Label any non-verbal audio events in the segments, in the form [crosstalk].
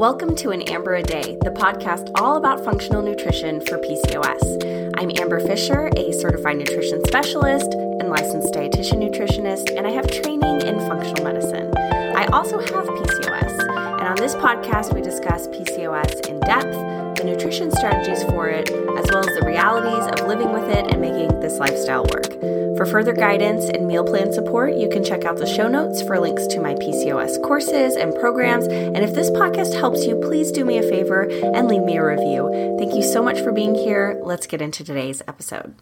Welcome to An Amber a Day, the podcast all about functional nutrition for PCOS. I'm Amber Fisher, a certified nutrition specialist and licensed dietitian nutritionist, and I have training in functional medicine. I also have PCOS, and on this podcast, we discuss PCOS in depth, the nutrition strategies for it, as well as the realities of living with it and making this lifestyle work. For further guidance and meal plan support, you can check out the show notes for links to my PCOS courses and programs. And if this podcast helps you, please do me a favor and leave me a review. Thank you so much for being here. Let's get into today's episode.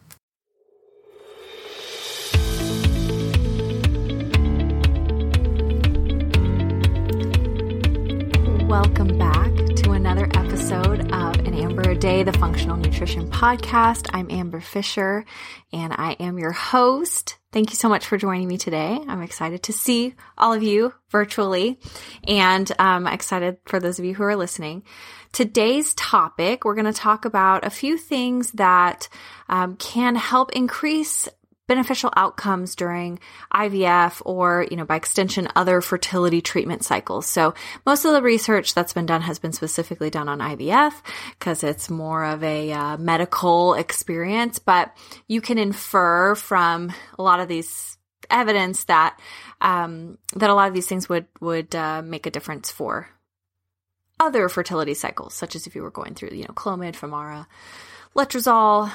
The Functional Nutrition Podcast. I'm Amber Fisher and I am your host. Thank you so much for joining me today. I'm excited to see all of you virtually and I'm um, excited for those of you who are listening. Today's topic, we're going to talk about a few things that um, can help increase beneficial outcomes during IVF or, you know, by extension, other fertility treatment cycles. So most of the research that's been done has been specifically done on IVF because it's more of a uh, medical experience, but you can infer from a lot of these evidence that, um, that a lot of these things would, would, uh, make a difference for other fertility cycles, such as if you were going through, you know, Clomid, Femara, Letrozole,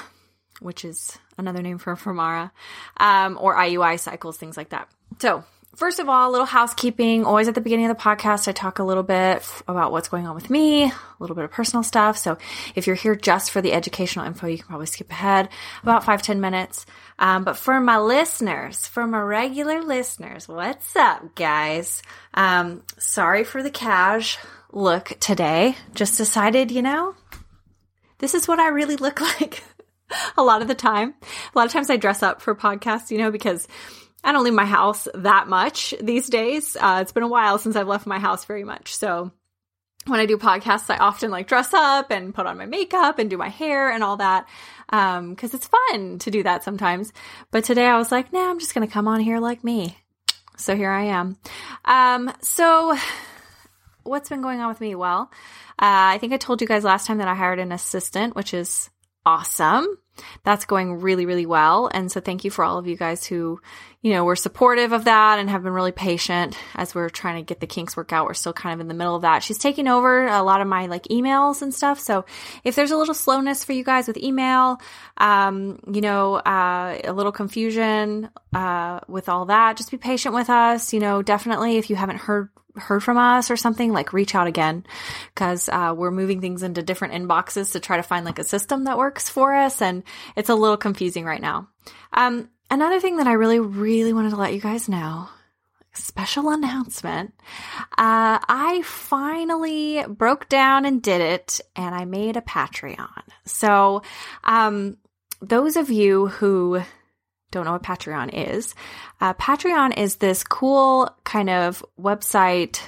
which is another name for Femara, um, or IUI cycles, things like that. So, first of all, a little housekeeping. Always at the beginning of the podcast, I talk a little bit about what's going on with me, a little bit of personal stuff. So, if you're here just for the educational info, you can probably skip ahead about five ten minutes. Um, but for my listeners, for my regular listeners, what's up, guys? Um, sorry for the cash look today. Just decided, you know, this is what I really look [laughs] like. [laughs] a lot of the time. A lot of times I dress up for podcasts, you know, because I don't leave my house that much these days. Uh, it's been a while since I've left my house very much. So when I do podcasts, I often like dress up and put on my makeup and do my hair and all that. Um, cause it's fun to do that sometimes. But today I was like, nah, I'm just going to come on here like me. So here I am. Um, so what's been going on with me? Well, uh, I think I told you guys last time that I hired an assistant, which is awesome. That's going really, really well. And so thank you for all of you guys who, you know, were supportive of that and have been really patient as we're trying to get the kinks work out. We're still kind of in the middle of that. She's taking over a lot of my like emails and stuff. So if there's a little slowness for you guys with email, um, you know, uh, a little confusion, uh, with all that, just be patient with us. You know, definitely if you haven't heard heard from us or something, like reach out again because uh, we're moving things into different inboxes to try to find like a system that works for us. And it's a little confusing right now. Um, another thing that I really, really wanted to let you guys know special announcement. Uh, I finally broke down and did it and I made a Patreon. So, um, those of you who don't know what Patreon is, uh, Patreon is this cool kind of website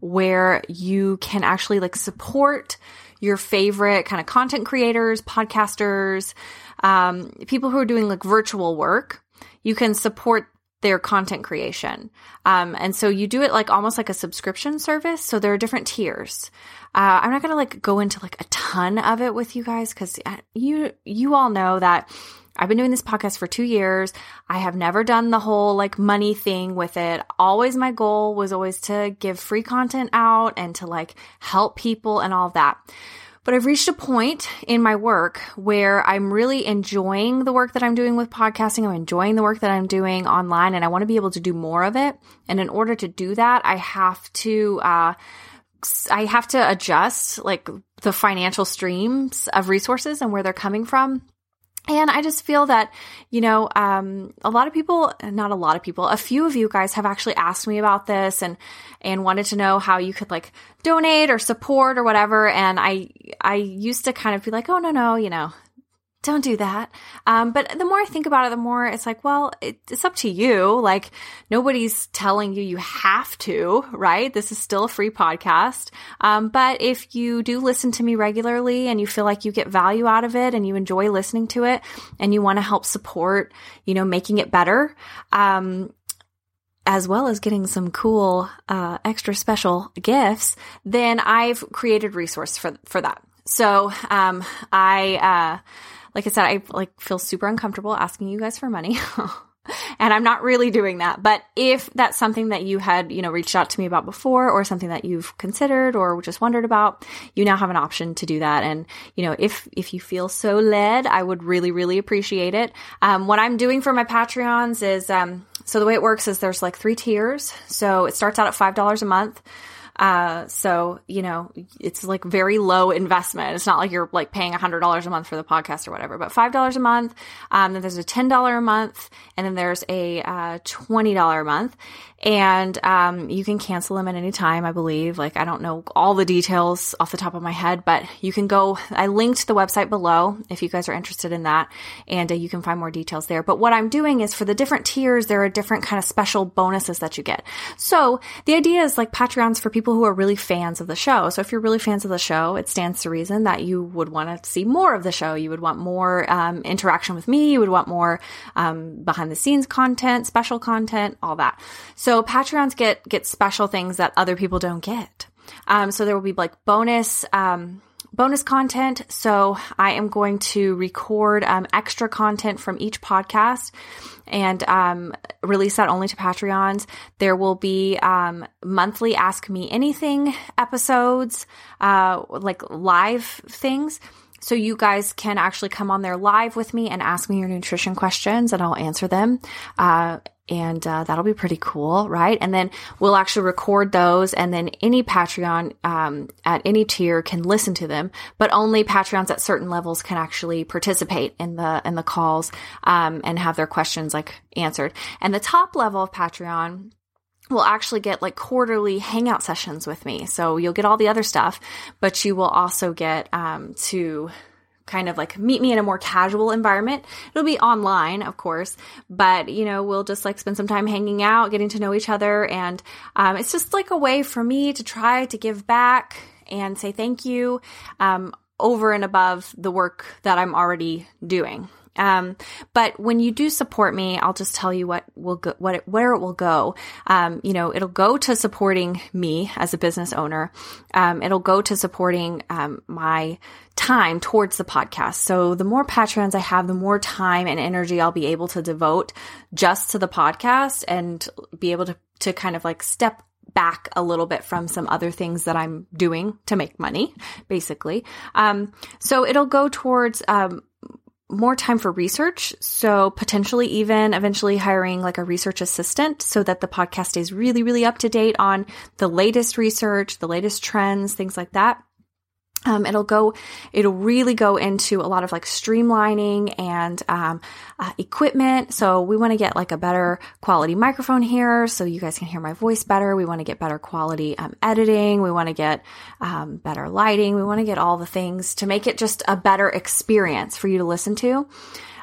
where you can actually like support your favorite kind of content creators, podcasters, um, people who are doing like virtual work. You can support their content creation. Um, and so you do it like almost like a subscription service. So there are different tiers. Uh, I'm not going to like go into like a ton of it with you guys because uh, you, you all know that I've been doing this podcast for two years. I have never done the whole like money thing with it. Always my goal was always to give free content out and to like help people and all of that. But I've reached a point in my work where I'm really enjoying the work that I'm doing with podcasting. I'm enjoying the work that I'm doing online and I want to be able to do more of it. And in order to do that, I have to, uh, I have to adjust like the financial streams of resources and where they're coming from. And I just feel that, you know, um, a lot of people, not a lot of people, a few of you guys have actually asked me about this and, and wanted to know how you could like donate or support or whatever. And I, I used to kind of be like, oh, no, no, you know, don't do that. Um, but the more I think about it, the more it's like, well, it, it's up to you. Like nobody's telling you you have to, right? This is still a free podcast. Um, but if you do listen to me regularly and you feel like you get value out of it and you enjoy listening to it and you want to help support, you know, making it better, um, as well as getting some cool, uh, extra special gifts, then I've created resource for, for that. So, um, I, uh, like I said, I like feel super uncomfortable asking you guys for money. [laughs] and I'm not really doing that. But if that's something that you had, you know, reached out to me about before or something that you've considered or just wondered about, you now have an option to do that. And, you know, if, if you feel so led, I would really, really appreciate it. Um, what I'm doing for my Patreons is, um, so the way it works is there's like three tiers. So it starts out at $5 a month. Uh, so, you know, it's like very low investment. It's not like you're like paying $100 a month for the podcast or whatever, but $5 a month. Um, then there's a $10 a month and then there's a, uh, $20 a month and um, you can cancel them at any time i believe like i don't know all the details off the top of my head but you can go i linked the website below if you guys are interested in that and uh, you can find more details there but what i'm doing is for the different tiers there are different kind of special bonuses that you get so the idea is like patreons for people who are really fans of the show. So if you're really fans of the show it stands to reason that you would want to see more of the show. You would want more um, interaction with me. You would want more um, behind the scenes content special content all that. So so Patreons get get special things that other people don't get. Um, so there will be like bonus um, bonus content. So I am going to record um, extra content from each podcast and um, release that only to Patreons. There will be um, monthly Ask Me Anything episodes, uh, like live things. So you guys can actually come on there live with me and ask me your nutrition questions and I'll answer them. Uh, and uh, that'll be pretty cool, right? And then we'll actually record those, and then any Patreon um, at any tier can listen to them, but only Patreons at certain levels can actually participate in the in the calls um, and have their questions like answered. And the top level of Patreon will actually get like quarterly hangout sessions with me. So you'll get all the other stuff, but you will also get um, to kind of like meet me in a more casual environment. It'll be online, of course, but you know, we'll just like spend some time hanging out, getting to know each other. And um, it's just like a way for me to try to give back and say thank you um, over and above the work that I'm already doing. Um, but when you do support me, I'll just tell you what will go, what it, where it will go. Um, you know, it'll go to supporting me as a business owner. Um, it'll go to supporting um, my time towards the podcast. So the more patrons I have, the more time and energy I'll be able to devote just to the podcast and be able to to kind of like step back a little bit from some other things that I'm doing to make money, basically. Um, so it'll go towards um, more time for research. So potentially even eventually hiring like a research assistant so that the podcast stays really, really up to date on the latest research, the latest trends, things like that. Um, it'll go, it'll really go into a lot of like streamlining and um, uh, equipment. So we want to get like a better quality microphone here so you guys can hear my voice better. We want to get better quality um, editing. We want to get um, better lighting. We want to get all the things to make it just a better experience for you to listen to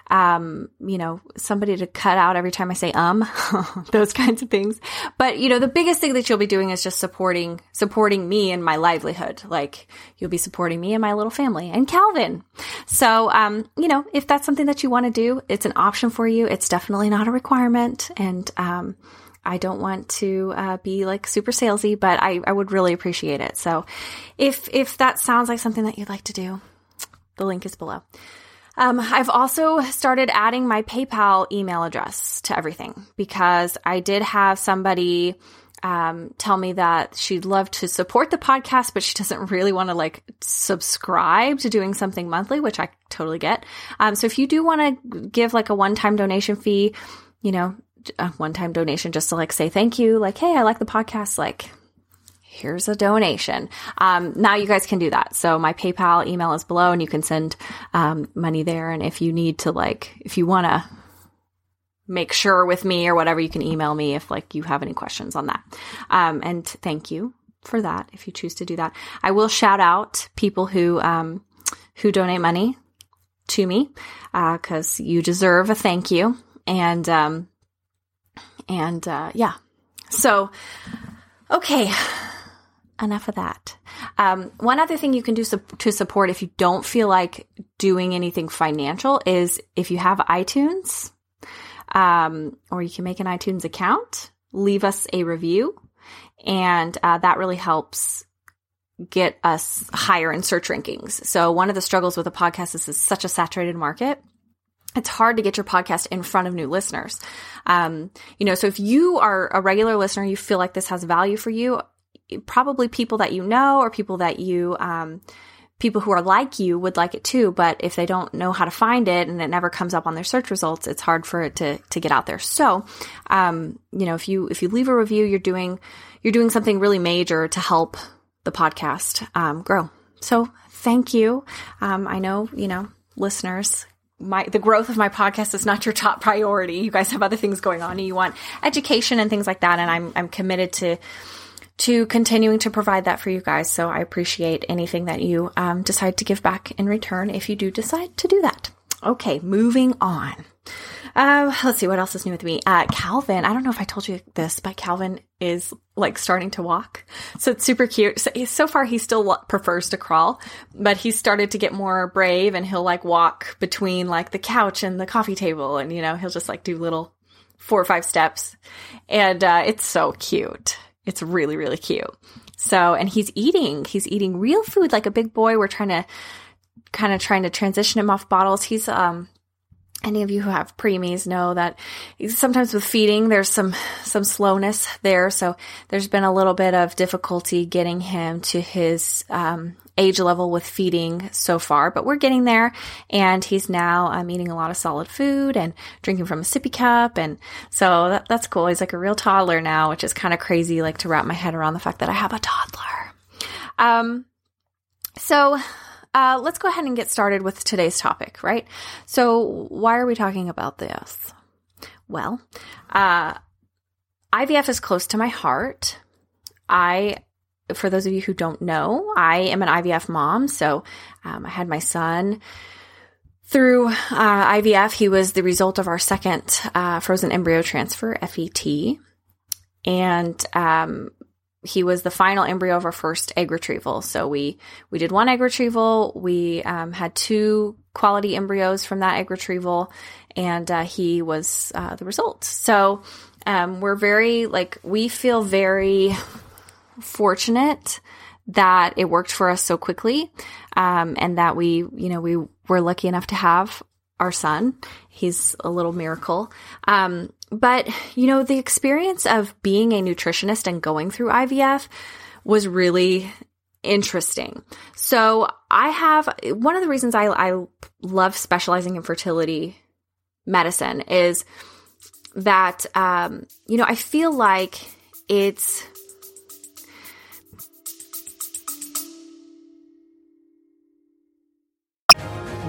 um, you know, somebody to cut out every time I say um, [laughs] those kinds of things. But, you know, the biggest thing that you'll be doing is just supporting, supporting me and my livelihood. Like you'll be supporting me and my little family and Calvin. So, um, you know, if that's something that you want to do, it's an option for you. It's definitely not a requirement. And, um, I don't want to uh, be like super salesy, but I, I would really appreciate it. So if if that sounds like something that you'd like to do, the link is below. Um, I've also started adding my PayPal email address to everything because I did have somebody um, tell me that she'd love to support the podcast, but she doesn't [laughs] really want to like subscribe to doing something monthly, which I totally get. Um, so if you do want to give like a one time donation fee, you know, a one time donation just to like say thank you, like, hey, I like the podcast, like here's a donation. Um, now you guys can do that. So my PayPal email is below and you can send um, money there. And if you need to, like, if you want to make sure with me or whatever, you can email me if like you have any questions on that. Um, and thank you for that if you choose to do that. I will shout out people who um, who donate money to me because uh, you deserve a thank you. And um, and uh, yeah, so okay enough of that. Um, one other thing you can do su- to support if you don't feel like doing anything financial is if you have iTunes, um, or you can make an iTunes account, leave us a review. And uh, that really helps get us higher in search rankings. So one of the struggles with a podcast is it's such a saturated market. It's hard to get your podcast in front of new listeners. Um, you know, so if you are a regular listener, you feel like this has value for you, probably people that you know or people that you, um, people who are like you would like it too, but if they don't know how to find it and it never comes up on their search results, it's hard for it to to get out there. So, um, you know, if you if you leave a review, you're doing you're doing something really major to help the podcast um, grow. So thank you. Um, I know, you know, listeners, my the growth of my podcast is not your top priority. You guys have other things going on. You want education and things like that, and I'm I'm committed to to continuing to provide that for you guys. So I appreciate anything that you um, decide to give back in return if you do decide to do that. Okay, moving on. Uh, let's see what else is new with me. Uh, Calvin, I don't know if I told you this, but Calvin is like starting to walk. So it's super cute. So, so far he still prefers to crawl, but he's started to get more brave and he'll like walk between like the couch and the coffee table and you know, he'll just like do little four or five steps. And uh, it's so cute. It's really, really cute. So, and he's eating, he's eating real food like a big boy. We're trying to kind of trying to transition him off bottles. He's um any of you who have preemies know that sometimes with feeding there's some some slowness there so there's been a little bit of difficulty getting him to his um, age level with feeding so far but we're getting there and he's now um, eating a lot of solid food and drinking from a sippy cup and so that, that's cool he's like a real toddler now which is kind of crazy like to wrap my head around the fact that i have a toddler um so uh, let's go ahead and get started with today's topic, right? So, why are we talking about this? Well, uh, IVF is close to my heart. I, for those of you who don't know, I am an IVF mom. So, um, I had my son through uh, IVF. He was the result of our second uh, frozen embryo transfer, FET. And um, he was the final embryo of our first egg retrieval. So we we did one egg retrieval. We um, had two quality embryos from that egg retrieval, and uh, he was uh, the result. So um, we're very like we feel very fortunate that it worked for us so quickly, um, and that we you know we were lucky enough to have our son. He's a little miracle. Um, but, you know, the experience of being a nutritionist and going through IVF was really interesting. So I have one of the reasons I, I love specializing in fertility medicine is that, um, you know, I feel like it's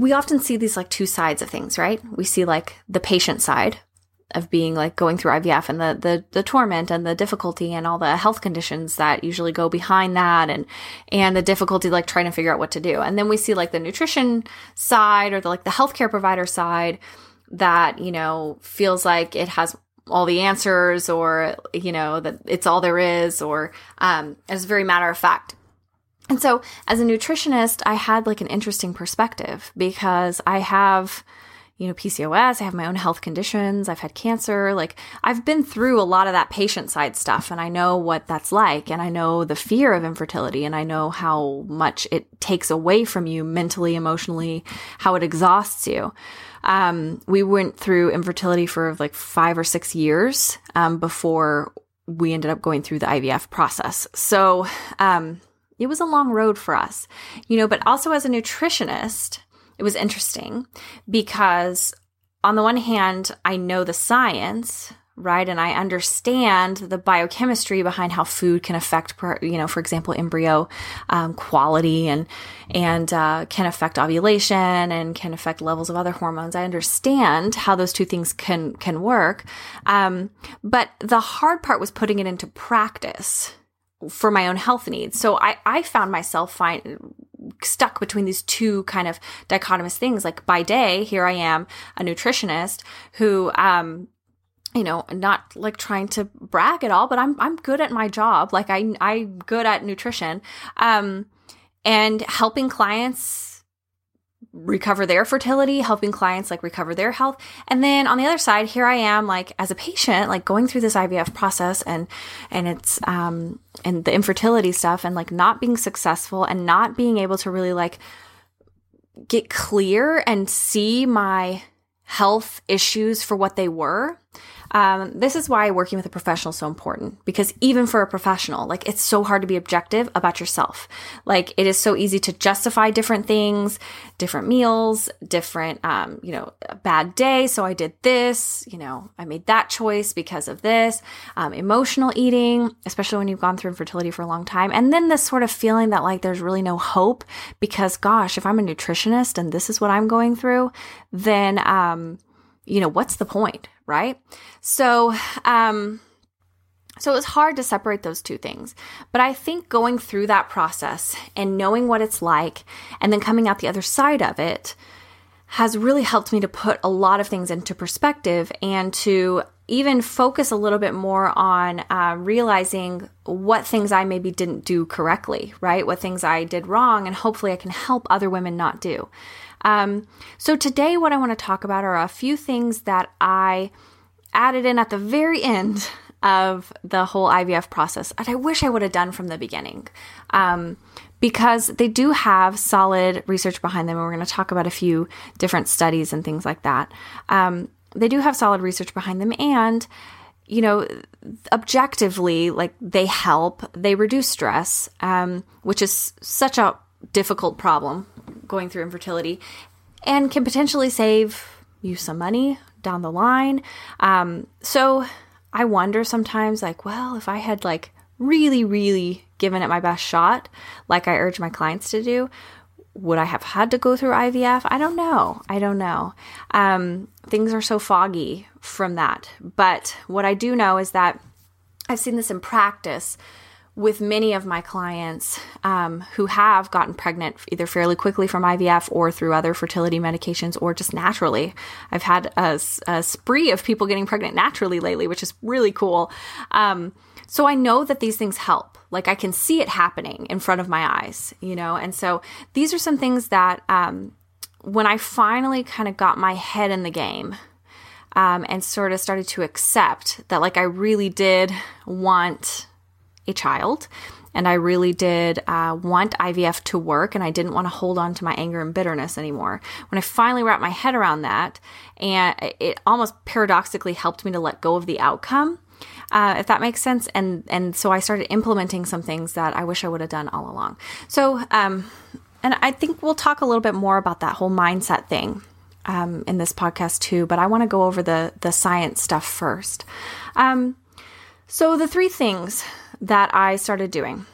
We often see these like two sides of things, right? We see like the patient side of being like going through IVF and the, the the torment and the difficulty and all the health conditions that usually go behind that and and the difficulty like trying to figure out what to do. And then we see like the nutrition side or the like the healthcare provider side that, you know, feels like it has all the answers or you know that it's all there is or um as very matter of fact and so, as a nutritionist, I had like an interesting perspective because I have, you know, PCOS, I have my own health conditions, I've had cancer. Like, I've been through a lot of that patient side stuff and I know what that's like. And I know the fear of infertility and I know how much it takes away from you mentally, emotionally, how it exhausts you. Um, we went through infertility for like five or six years um, before we ended up going through the IVF process. So, um, it was a long road for us, you know, but also as a nutritionist, it was interesting because on the one hand, I know the science right? And I understand the biochemistry behind how food can affect, you know, for example, embryo um, quality and and uh, can affect ovulation and can affect levels of other hormones. I understand how those two things can can work, um, but the hard part was putting it into practice for my own health needs. So I I found myself find stuck between these two kind of dichotomous things. Like by day, here I am, a nutritionist who um you know, not like trying to brag at all, but I'm I'm good at my job. Like I I'm good at nutrition. Um and helping clients recover their fertility, helping clients like recover their health. And then on the other side, here I am like as a patient, like going through this IVF process and and it's um and the infertility stuff and like not being successful and not being able to really like get clear and see my health issues for what they were um, this is why working with a professional is so important because even for a professional, like it's so hard to be objective about yourself. Like it is so easy to justify different things, different meals, different, um, you know, bad day. So I did this, you know, I made that choice because of this, um, emotional eating, especially when you've gone through infertility for a long time. And then this sort of feeling that like there's really no hope because gosh, if I'm a nutritionist and this is what I'm going through, then, um, you know, what's the point, right? So, um, so it was hard to separate those two things. But I think going through that process and knowing what it's like and then coming out the other side of it has really helped me to put a lot of things into perspective and to even focus a little bit more on uh, realizing what things I maybe didn't do correctly, right? What things I did wrong, and hopefully I can help other women not do. Um, so today, what I want to talk about are a few things that I added in at the very end of the whole IVF process, and I wish I would have done from the beginning. Um, because they do have solid research behind them, and we're going to talk about a few different studies and things like that. Um, they do have solid research behind them, and you know, objectively, like they help, they reduce stress, um, which is such a difficult problem going through infertility and can potentially save you some money down the line. Um, so I wonder sometimes, like, well, if I had like really, really given it my best shot, like I urge my clients to do, would I have had to go through IVF? I don't know. I don't know. Um, things are so foggy from that. But what I do know is that I've seen this in practice with many of my clients um, who have gotten pregnant either fairly quickly from IVF or through other fertility medications or just naturally. I've had a, a spree of people getting pregnant naturally lately, which is really cool. Um, so I know that these things help. Like I can see it happening in front of my eyes, you know? And so these are some things that um, when I finally kind of got my head in the game, um, and sort of started to accept that, like, I really did want a child and I really did uh, want IVF to work, and I didn't want to hold on to my anger and bitterness anymore. When I finally wrapped my head around that, and it almost paradoxically helped me to let go of the outcome, uh, if that makes sense. And and so I started implementing some things that I wish I would have done all along. So, um, and I think we'll talk a little bit more about that whole mindset thing. Um, in this podcast too, but I want to go over the the science stuff first. Um, so the three things that I started doing.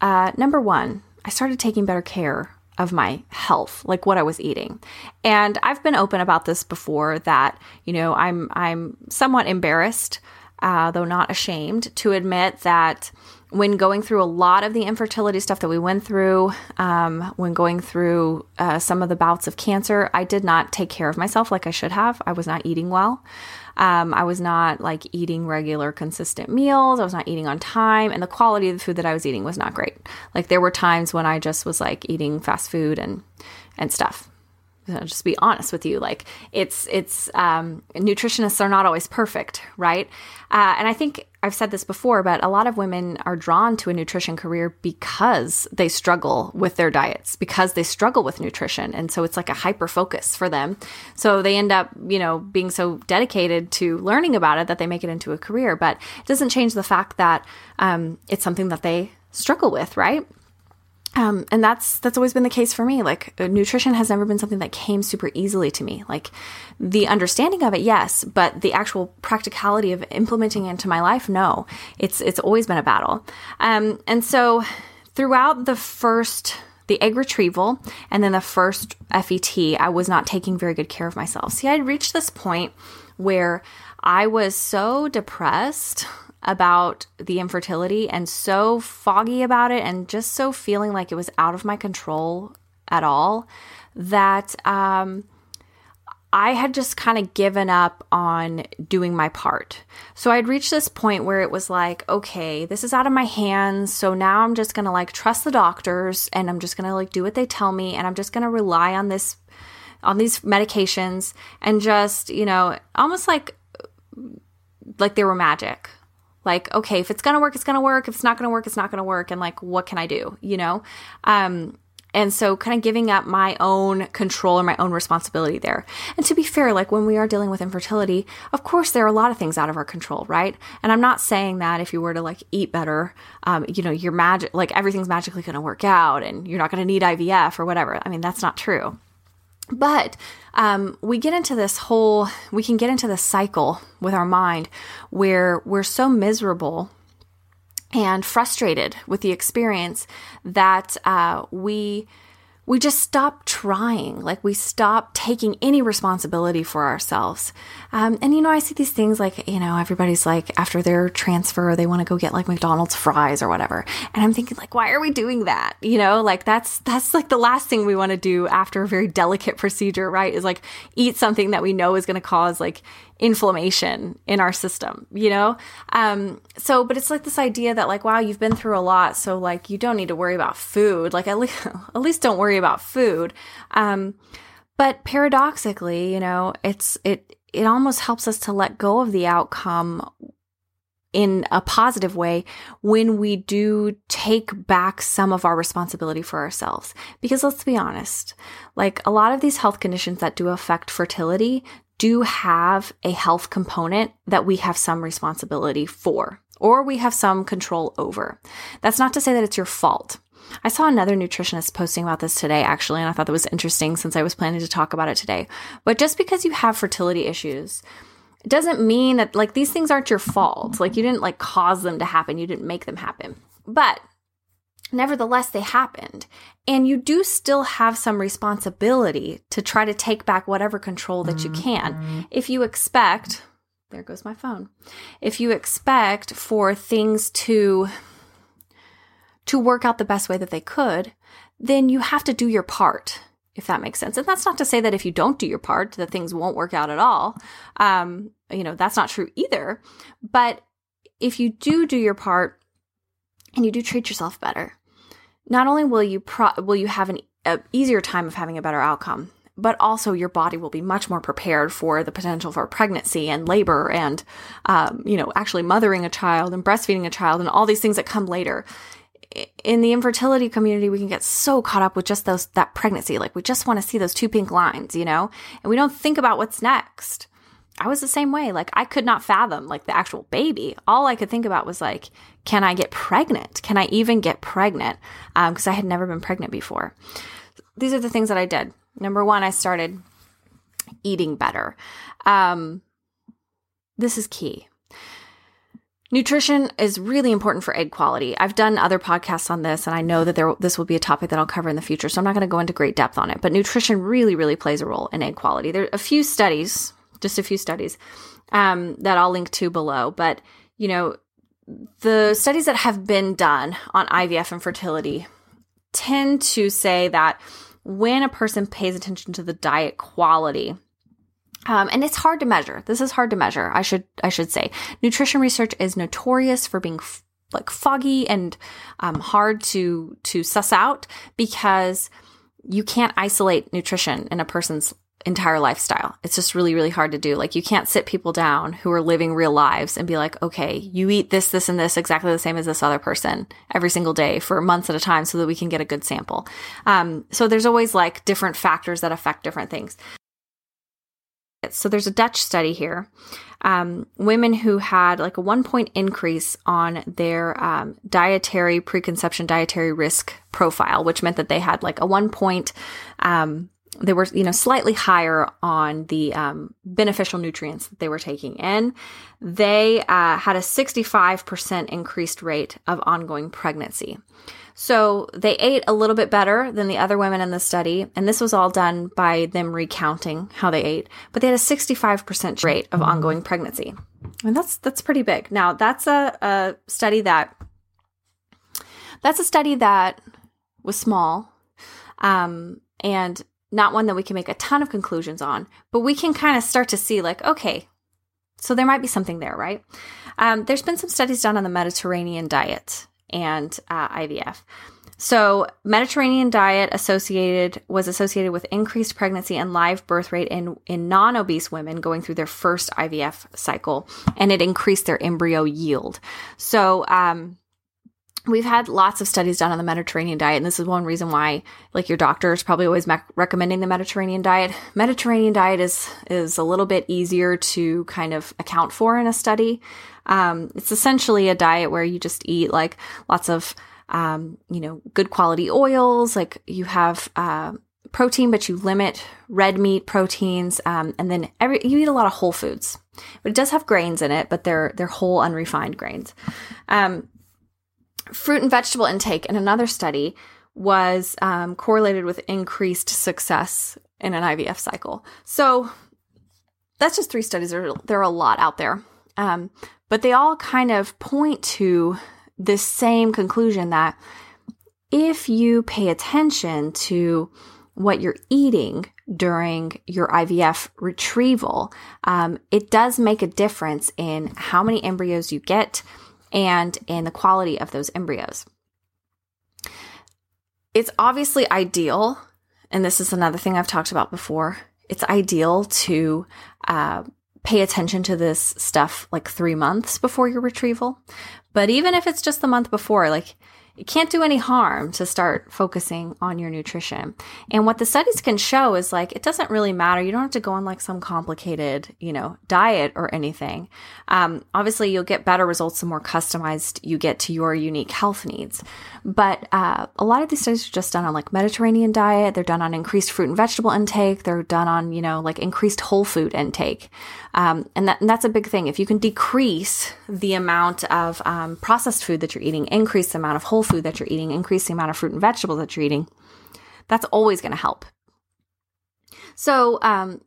Uh, number one, I started taking better care of my health, like what I was eating. And I've been open about this before that, you know, I'm I'm somewhat embarrassed, uh, though not ashamed, to admit that when going through a lot of the infertility stuff that we went through, um, when going through uh, some of the bouts of cancer, I did not take care of myself like I should have. I was not eating well. Um, I was not like eating regular, consistent meals. I was not eating on time, and the quality of the food that I was eating was not great. Like there were times when I just was like eating fast food and and stuff. I'll just be honest with you like it's it's um, nutritionists are not always perfect right uh, and i think i've said this before but a lot of women are drawn to a nutrition career because they struggle with their diets because they struggle with nutrition. And so it's like a hyper focus for them. So they end up you know being so dedicated to learning about it that they make it into a career. But it doesn't change the fact that um, it's something that they struggle with right Um, and that's that's always been the case for me. Like uh, nutrition has never been something that came super easily to me. Like the understanding of it, yes, but the actual practicality of implementing it into my life, no. It's it's always been a battle. Um, and so throughout the first the egg retrieval and then the first FET, I was not taking very good care of myself. See, I reached this point where I was so depressed about the infertility and so foggy about it and just so feeling like it was out of my control at all that um, I had just kind of given up on doing my part. So I'd reached this point where it was like, okay, this is out of my hands. So now I'm just going to like trust the doctors and I'm just going to like do what they tell me and I'm just going to rely on this on these medications and just, you know, almost like like they were magic like okay if it's gonna work it's gonna work. If it's not gonna work it's not gonna work. And like what can i do you know? Um and so kind of giving up my own control and my own responsibility there. And to be fair like when we are dealing with infertility of course there are a lot of things out of our control right? And i'm not saying that if you were to like eat better um, you know you're magic like everything's magically going to work out and you're not going to need ivf or whatever. I mean that's not true but um, we get into this whole, we can get into this cycle with our mind where we're so miserable and frustrated with the experience that uh, we we just stop trying. Like we stop taking any responsibility for ourselves. Um, and you know, I see these things like, you know, everybody's like, after their transfer, they want to go get like McDonald's fries or whatever. And I'm thinking like, why are we doing that? You know, like that's, that's like the last thing we want to do after a very delicate procedure, right? Is like eat something that we know is going to cause like inflammation in our system, you know? Um, so, but it's like this idea that like, wow, you've been through a lot. So like, you don't need to worry about food. Like at least, [laughs] at least don't worry about food. Um, but paradoxically, you know, it's, it, it almost helps us to let go of the outcome in a positive way when we do take back some of our responsibility for ourselves. Because let's be honest, like a lot of these health conditions that do affect fertility do have a health component that we have some responsibility for or we have some control over. That's not to say that it's your fault. I saw another nutritionist posting about this today, actually, and I thought that was interesting since I was planning to talk about it today. But just because you have fertility issues, it doesn't mean that like these things aren't your fault. Like you didn't like cause them to happen, you didn't make them happen. But nevertheless, they happened. And you do still have some responsibility to try to take back whatever control that you can. Mm-hmm. If you expect, there goes my phone. If you expect for things to to work out the best way that they could, then you have to do your part, if that makes sense. And that's not to say that if you don't do your part, that things won't work out at all. Um, you know, that's not true either. But if you do do your part and you do treat yourself better, not only will you pro- will you have an easier time of having a better outcome, but also your body will be much more prepared for the potential for pregnancy and labor and um, you know actually mothering a child and breastfeeding a child and all these things that come later. In the infertility community we can get so caught up with just those that pregnancy. Like we just want to see those two pink lines you know? And we don't think about what's next I was the same way. Like I could not fathom like the actual baby. All I could think about was like, can I get pregnant? Can I even get pregnant? Because um, I had never been pregnant before. These are the things that I did. Number one, I started eating better. Um, this is key. Nutrition is really important for egg quality. I've done other podcasts on this, and I know that there, this will be a topic that I'll cover in the future. So I'm not going to go into great depth on it, but nutrition really, really plays a role in egg quality. There are a few studies just a few studies um, that I'll link to below. But, you know, the studies that have been done on IVF and fertility tend to say that when a person pays attention to the diet quality, um, and it's hard to measure. This is hard to measure. I should I should say nutrition research is notorious for being f- like foggy and um, hard to to suss out because you can't isolate nutrition in a person's entire lifestyle. It's just really, really hard to do. Like you can't sit people down who are living real lives and be like, okay, you eat this, this, and this exactly the same as this other person every single day for months at a time so that we can get a good sample. Um, so there's always like different factors that affect different things. So there's a Dutch study here. Um, women who had like a one point increase on their um, dietary preconception dietary risk profile, which meant that they had like a one point, um, they were you know slightly higher on the um, beneficial nutrients that they were taking in. They uh, had a 65% increased rate of ongoing pregnancy. So they ate a little bit better than the other women in the study, and this was all done by them recounting how they ate. But they had a 65% rate of ongoing pregnancy, and that's that's pretty big. Now that's a, a study that that's a study that was small, um, and not one that we can make a ton of conclusions on, but we can kind of start to see like, okay, so there might be something there, right? Um, there's been some studies done on the Mediterranean diet and uh, IVF. So, Mediterranean diet associated was associated with increased pregnancy and live birth rate in in non-obese women going through their first IVF cycle, and it increased their embryo yield. So, um, we've had lots of studies done on the Mediterranean diet, and this is one reason why, like your doctor is probably always me- recommending the Mediterranean diet. Mediterranean diet is is a little bit easier to kind of account for in a study. Um, it's essentially a diet where you just eat like lots of, um, you know, good quality oils. Like you have, uh, protein, but you limit red meat proteins. Um, and then every, you eat a lot of whole foods, but it does have grains in it, but they're, they're whole unrefined grains. Um, fruit and vegetable intake in another study was um, correlated with increased success in an IVF cycle. So that's just three studies. There, there are a lot out there. Um, but they all kind of point to the same conclusion that if you pay attention to what you're eating during your IVF retrieval, um, it does make a difference in how many embryos you get and in the quality of those embryos. It's obviously ideal, and this is another thing I've talked about before. It's ideal to uh, pay attention to this stuff like three months before your retrieval. But even if it's just the month before, like it can't do any harm to start focusing on your nutrition. And what the studies can show is like it doesn't really matter. You don't have to go on like some complicated, you know, diet or anything. Um, obviously, you'll get better results the more customized you get to your unique health needs. But uh, a lot of these studies are just done on like Mediterranean diet. They're done on increased fruit and vegetable intake. They're done on you know like increased whole food intake. Um, and, that, and that's a big thing. If you can decrease the amount of um, processed food that you're eating, increase the amount of whole food that you're eating, increase the amount of fruit and vegetables that you're eating, that's always going to help. So um,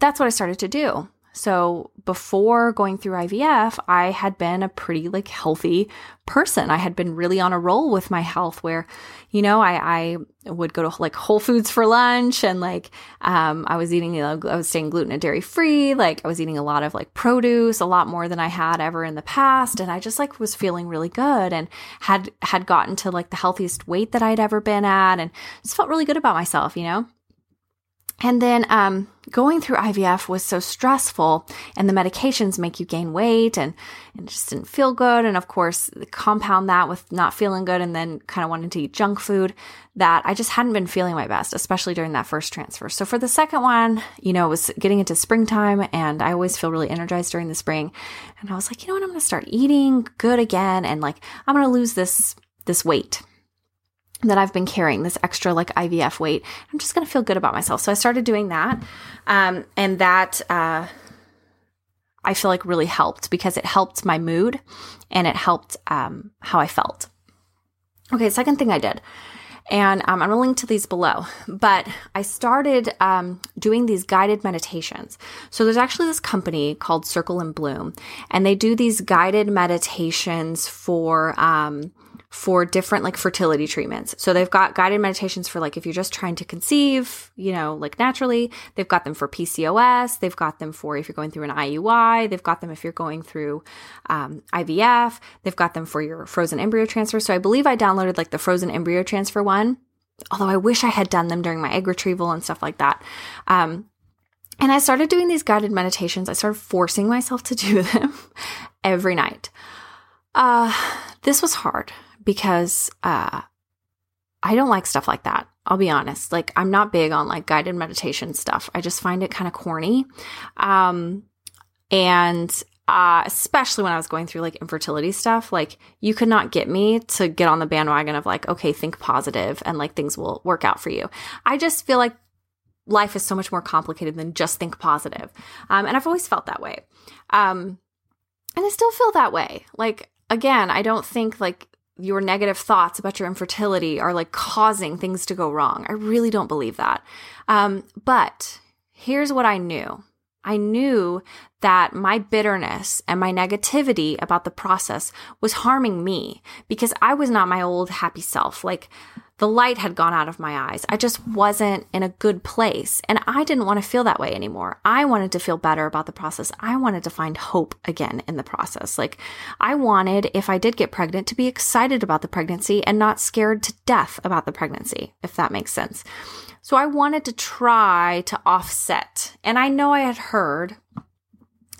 that's what I started to do. So before going through IVF, I had been a pretty like healthy person. I had been really on a roll with my health where, you know, I, I would go to like Whole Foods for lunch and like, um, I was eating, you know, I was staying gluten and dairy free. Like I was eating a lot of like produce, a lot more than I had ever in the past. And I just like was feeling really good and had, had gotten to like the healthiest weight that I'd ever been at and just felt really good about myself, you know? And then um, going through IVF was so stressful, and the medications make you gain weight, and, and it just didn't feel good. And of course, compound that with not feeling good and then kind of wanting to eat junk food, that I just hadn't been feeling my best, especially during that first transfer. So for the second one, you know, it was getting into springtime, and I always feel really energized during the spring. And I was like, you know what, I'm going to start eating good again, and like I'm going to lose this this weight that I've been carrying, this extra like IVF weight. I'm just going to feel good about myself. So I started doing that. Um, and that, uh, I feel like really helped because it helped my mood and it helped um, how I felt. Okay, second thing I did, and um, I'm gonna link to these below, but I started um, doing these guided meditations. So there's actually this company called Circle and Bloom, and they do these guided meditations for um, for different like fertility treatments. So they've got guided meditations for like if you're just trying to conceive, you know, like naturally. They've got them for PCOS. They've got them for if you're going through an IUI. They've got them if you're going through um, IVF. They've got them for your frozen embryo transfer. So I believe I downloaded like the frozen embryo transfer one. Although I wish I had done them during my egg retrieval and stuff like that. Um, and I started doing these guided meditations. I started forcing myself to do [laughs] them every night. Uh, this was hard because uh, I don't like stuff like that. I'll be honest. Like I'm not big on like guided meditation stuff. I just find it kind of corny. Um, and uh, especially when I was going through like infertility stuff, like you could not get me to get on the bandwagon of like, okay, think positive and like things will work out for you. I just feel like life is so much more complicated than just think positive. Um, and I've always felt that way. Um, and I still feel that way. Like, again, I don't think like your negative thoughts about your infertility are like causing things to go wrong. I really don't believe that. Um, but here's what I knew I knew that my bitterness and my negativity about the process was harming me because I was not my old happy self. Like the light had gone out of my eyes. I just wasn't in a good place. And I didn't want to feel that way anymore. I wanted to feel better about the process. I wanted to find hope again in the process. Like I wanted, if I did get pregnant, to be excited about the pregnancy and not scared to death about the pregnancy, if that makes sense. So I wanted to try to offset. And I know I had heard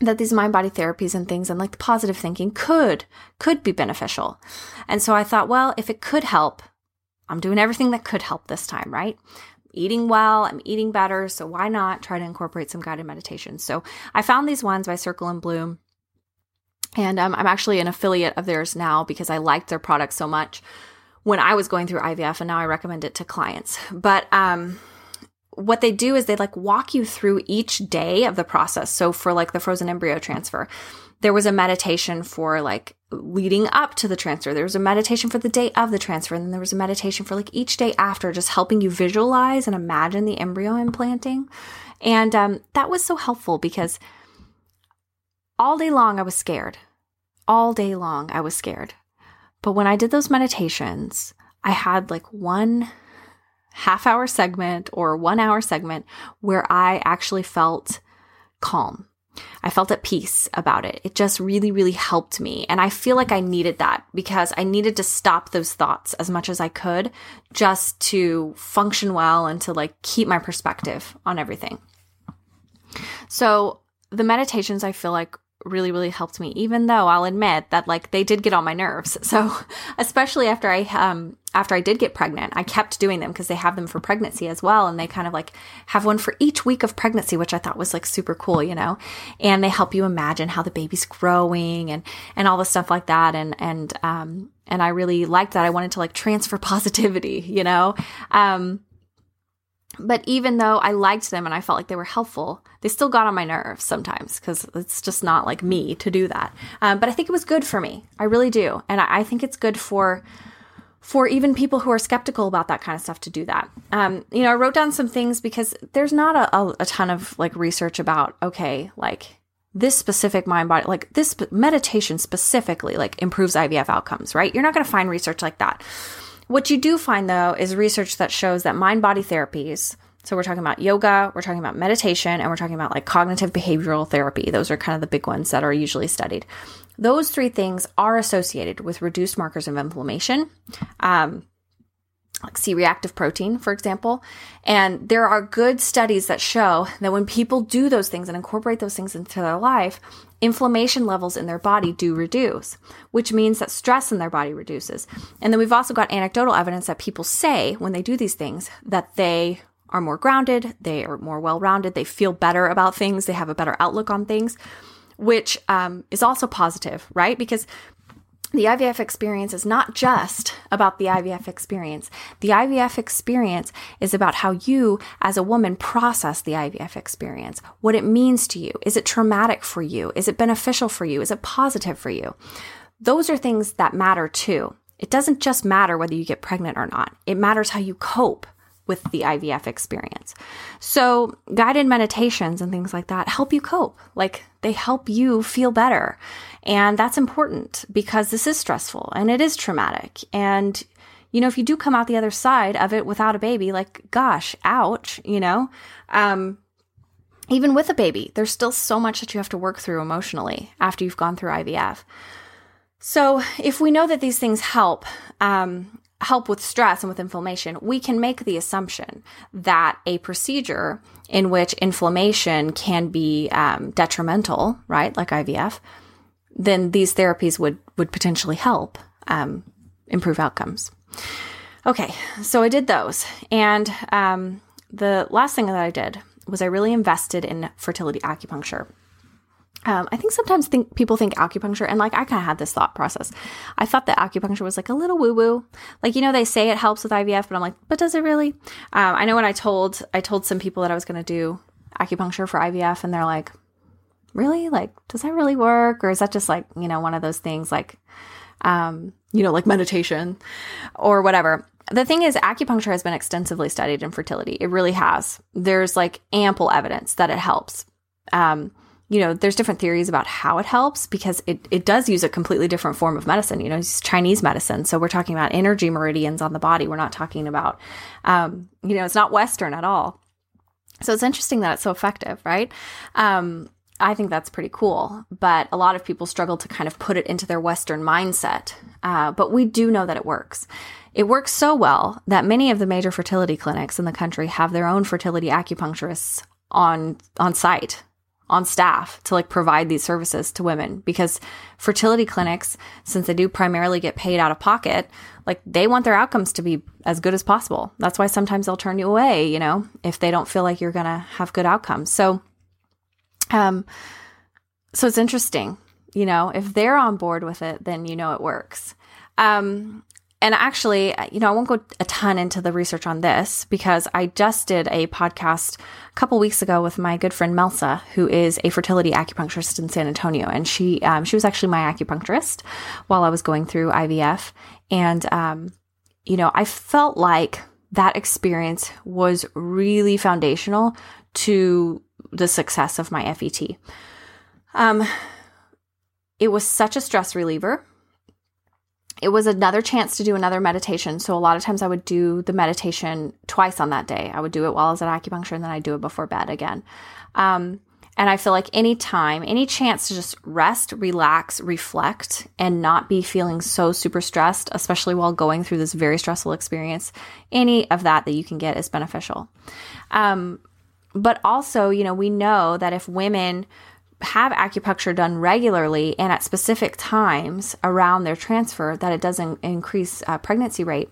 that these mind body therapies and things and like the positive thinking could could be beneficial. And so I thought, well, if it could help, I'm doing everything that could help this time, right? Eating well, I'm eating better, so why not try to incorporate some guided meditation? So I found these ones by Circle and Bloom. And um, I'm actually an affiliate of theirs now because I liked their product so much when I was going through IVF, and now I recommend it to clients. But um, what they do is they like walk you through each day of the process. So for like the frozen embryo transfer, there was a meditation for like leading up to the transfer. There was a meditation for the day of the transfer. And then there was a meditation for like each day after, just helping you visualize and imagine the embryo implanting. And um, that was so helpful because all day long I was scared. All day long I was scared. But when I did those meditations, I had like one half hour segment or one hour segment where I actually felt calm. I felt at peace about it. It just really, really helped me. And I feel like I needed that because I needed to stop those thoughts as much as I could just to function well and to like keep my perspective on everything. So the meditations I feel like really really helped me even though I'll admit that like they did get on my nerves. [laughs] So especially after I um after I did get pregnant, I kept doing them because they have them for pregnancy as well and they kind of like have one for each week of pregnancy which I thought was like super cool, you know. And they help you imagine how the baby's growing and and all the stuff like that and and um and I really liked that. I wanted to like transfer [laughs] positivity, you know. Um but even though I liked them and I felt like they were helpful, they still got on my nerves sometimes because it's just not like me to do that. Um, but I think it was good for me. I really do, and I, I, think it's good for for even people who are skeptical about that kind of stuff to do that. Um, you know, I wrote down some things because there's not a, a, a ton of like research about okay, like this specific mind body, like this meditation specifically, like improves IVF outcomes, right? You're not going to find research like that. What you do find though is research that shows that mind body therapies, so we're talking about yoga, we're talking about meditation, and we're talking about like cognitive behavioral therapy. Those are kind of the big ones that are usually studied. Those three things are associated with reduced markers of inflammation. Um, like C reactive protein, for example. And there are good studies that show that when people do those things and incorporate those things into their life, inflammation levels in their body do reduce, which means that stress in their body reduces. And then we've also got anecdotal evidence that people say when they do these things that they are more grounded, they are more well rounded, they feel better about things, they have a better outlook on things, which um, is also positive, right? Because the IVF experience is not just about the IVF experience. The IVF experience is about how you, as a woman, process the IVF experience, what it means to you. Is it traumatic for you? Is it beneficial for you? Is it positive for you? Those are things that matter too. It doesn't just matter whether you get pregnant or not, it matters how you cope with the IVF experience. So, guided meditations and things like that help you cope. Like, they help you feel better. And that's important because this is stressful and it is traumatic. And, you know, if you do come out the other side of it without a baby, like, gosh, ouch, you know, um, even with a baby, there's still so much that you have to work through emotionally after you've gone through IVF. So, if we know that these things help, um, help with stress and with inflammation, we can make the assumption that a procedure in which inflammation can be um, detrimental, right, like IVF, then these therapies would would potentially help um, improve outcomes. Okay, so I did those. And um, the last thing that I did was I really invested in fertility acupuncture. Um, I think sometimes think people think acupuncture, and like I kind of had this thought process. I thought that acupuncture was like a little woo woo, like you know they say it helps with IVF, but I'm like, but does it really? Um, I know when I told I told some people that I was going to do acupuncture for IVF, and they're like, really? Like, does that really work, or is that just like you know one of those things like, um, you know, like meditation or whatever? The thing is, acupuncture has been extensively studied in fertility. It really has. There's like ample evidence that it helps. Um, you know, there's different theories about how it helps because it, it does use a completely different form of medicine. You know, it's Chinese medicine. So we're talking about energy meridians on the body. We're not talking about, um, you know, it's not Western at all. So it's interesting that it's so effective, right? Um, I think that's pretty cool. But a lot of people struggle to kind of put it into their Western mindset. Uh, but we do know that it works. It works so well that many of the major fertility clinics in the country have their own fertility acupuncturists on on site on staff to like provide these services to women because fertility clinics since they do primarily get paid out of pocket like they want their outcomes to be as good as possible. That's why sometimes they'll turn you away you know if they don't feel like you're going to have good outcomes. So um so it's interesting you know if they're on board with it then you know it works. Um and actually, you know, I won't go a ton into the research on this because I just did a podcast a couple weeks ago with my good friend Melsa, who is a fertility acupuncturist in San Antonio, and she um, she was actually my acupuncturist while I was going through IVF, and um, you know, I felt like that experience was really foundational to the success of my FET. Um, it was such a stress reliever it was another chance to do another meditation. So a lot of times I would do the meditation twice on that day. I would do it while I was at acupuncture and then I'd do it before bed again. Um, and I feel like any time, any chance to just rest, relax, reflect, and not be feeling so super stressed, especially while going through this very stressful experience, any of that that you can get is beneficial. Um, but also, you know, we know that if women have acupuncture done regularly and at specific times around their transfer, that it doesn't increase uh, pregnancy rate.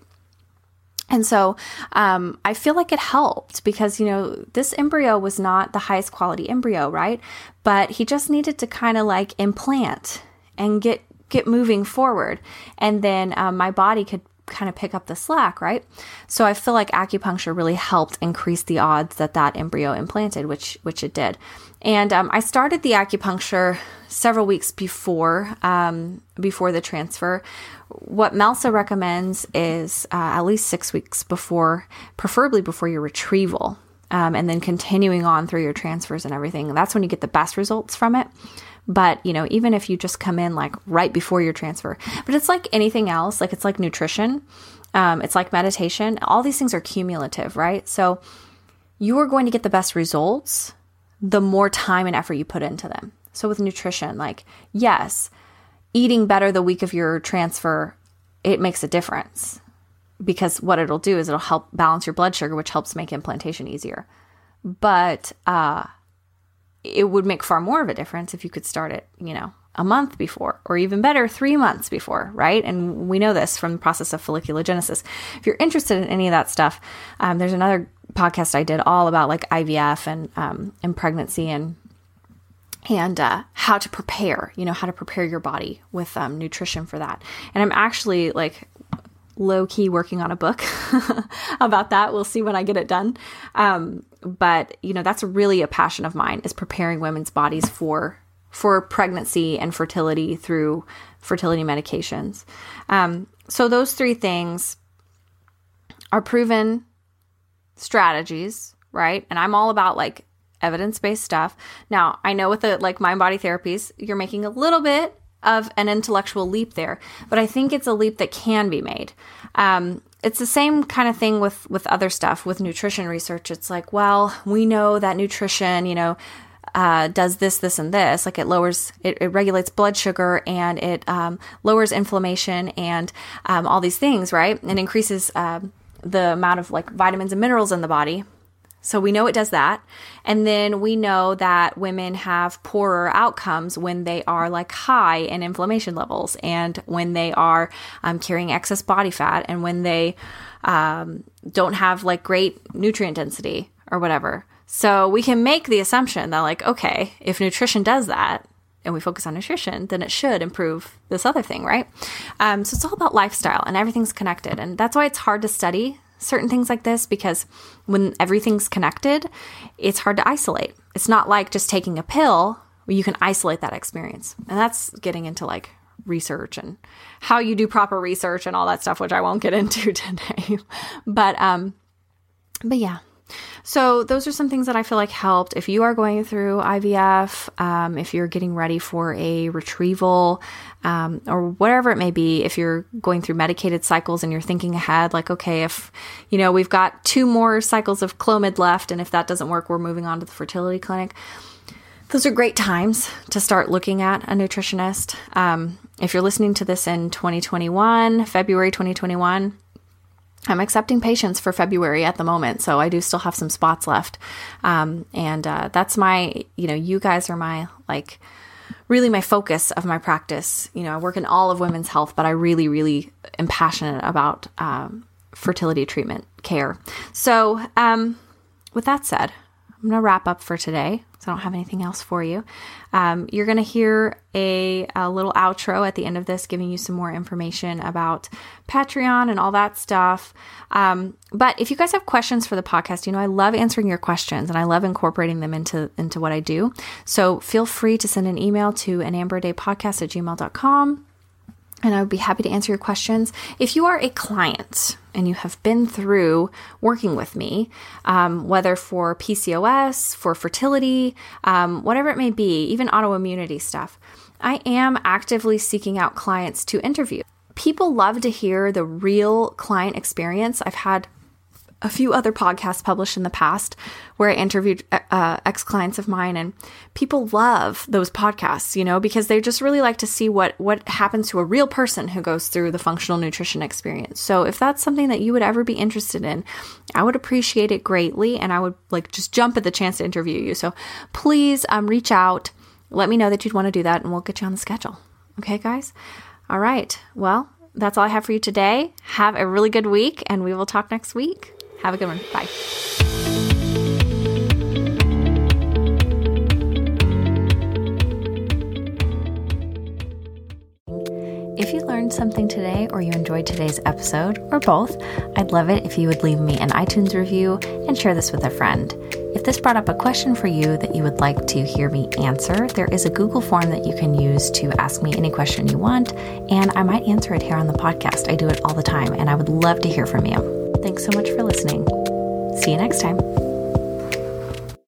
And so um, I feel like it helped because, you know, this embryo was not the highest quality embryo, right? But he just needed to kind of like implant and get get moving forward and then um, my body could kind of pick up the slack, right? So I feel like acupuncture really helped increase the odds that that embryo implanted, which which it did. And um, I started the acupuncture several weeks before um, before the transfer. What Melsa recommends is uh, at least six weeks before, preferably before your retrieval, um, and then continuing on through your transfers and everything. That's when you get the best results from it. But, you know, even if you just come in like right before your transfer, but it's like anything else, like it's like nutrition, um, it's like meditation. All these things are cumulative, right? So you are going to get the best results the more time and effort you put into them. So with nutrition, like, yes, eating better the week of your transfer, it makes a difference because what it'll do is it'll help balance your blood sugar, which helps make implantation easier. But uh, it would make far more of a difference if you could start it, you know, a month before, or even better, three months before, right? And we know this from the process of folliculogenesis. If you're interested in any of that stuff, um, there's another podcast I did all about like IVF and um, and pregnancy and and uh, how to prepare, you know, how to prepare your body with um, nutrition for that. And I'm actually like low key working on a book [laughs] about that. We'll see when I get it done. Um, but you know, that's really a passion of mine is preparing women's bodies for for pregnancy and fertility through fertility medications. Um, so those three things are proven strategies, right? And I'm all about like evidence based stuff. Now, I know with the like mind body therapies, you're making a little bit of an intellectual leap there, but I think it's a leap that can be made. Um, it's the same kind of thing with with other stuff with nutrition research. It's like, well, we know that nutrition, you know, uh, does this, this, and this. Like it lowers, it, it regulates blood sugar and it um, lowers inflammation and um, all these things, right? And increases um, the amount of like vitamins and minerals in the body. So we know it does that. And then we know that women have poorer outcomes when they are like high in inflammation levels and when they are um, carrying excess body fat and when they um, don't have like great nutrient density or whatever. So we can make the assumption that, like, okay, if nutrition does that, and we focus on nutrition, then it should improve this other thing, right? Um, so it's all about lifestyle and everything's connected. And that's why it's hard to study certain things like this because when everything's connected, it's hard to isolate. It's not like just taking a pill where you can isolate that experience. And that's getting into like research and how you do proper research and all that stuff, which I won't get [laughs] into today. but um but yeah, so, those are some things that I feel like helped. If you are going through IVF, um, if you're getting ready for a retrieval, um, or whatever it may be, if you're going through medicated cycles and you're thinking ahead, like, okay, if, you know, we've got two more cycles of Clomid left, and if that doesn't work, we're moving on to the fertility clinic. Those are great times to start looking at a nutritionist. Um, if you're listening to this in 2021, February 2021, I'm accepting patients for February at the moment, so I do still have some spots left. Um, and uh, that's my, you know, you guys are my like really my focus of my practice. You know, I work in all of women's health, but I really, really am passionate about um, fertility treatment care. So, um, with that said, I'm going to wrap up for today. because I don't have anything else for you. Um, you're going to hear a, a, little outro at the end of this, giving you some more information about Patreon and all that stuff. Um, but if you guys have questions for the podcast, you know I love answering your questions and I love incorporating them into into what I do. So feel free to send an email to anamberdaypodcast amber day podcast at gmail.com and I would be happy to answer your questions. If you are a client and you have been through working with me, um, whether for PCOS, for fertility, um, whatever it may be, even autoimmunity stuff, I am actively seeking out clients to interview. People love to hear the real client experience. I've had a few other podcasts published in the past where I interviewed uh, ex clients of mine, and people love those podcasts, you know, because they just really like to see what what happens to a real person who goes through the functional nutrition experience. So if that's something that you would ever be interested in, I would appreciate it greatly, and I would like just jump at the chance to interview you. So please um, reach out, let me know that you'd want to do that, and we'll get you on the schedule. Okay, guys. All right. Well, that's all I have for you today. Have a really good week, and we will talk next week. Have a good one. Bye. If you learned something today or you enjoyed today's episode, or both, I'd love it if you would leave me an iTunes review and share this with a friend. If this brought up a question for you that you would like to hear me answer, there is a Google form that you can use to ask me any question you want, and I might answer it here on the podcast. I do it all the time, and I would love to hear from you. Thanks so much for listening. See you next time.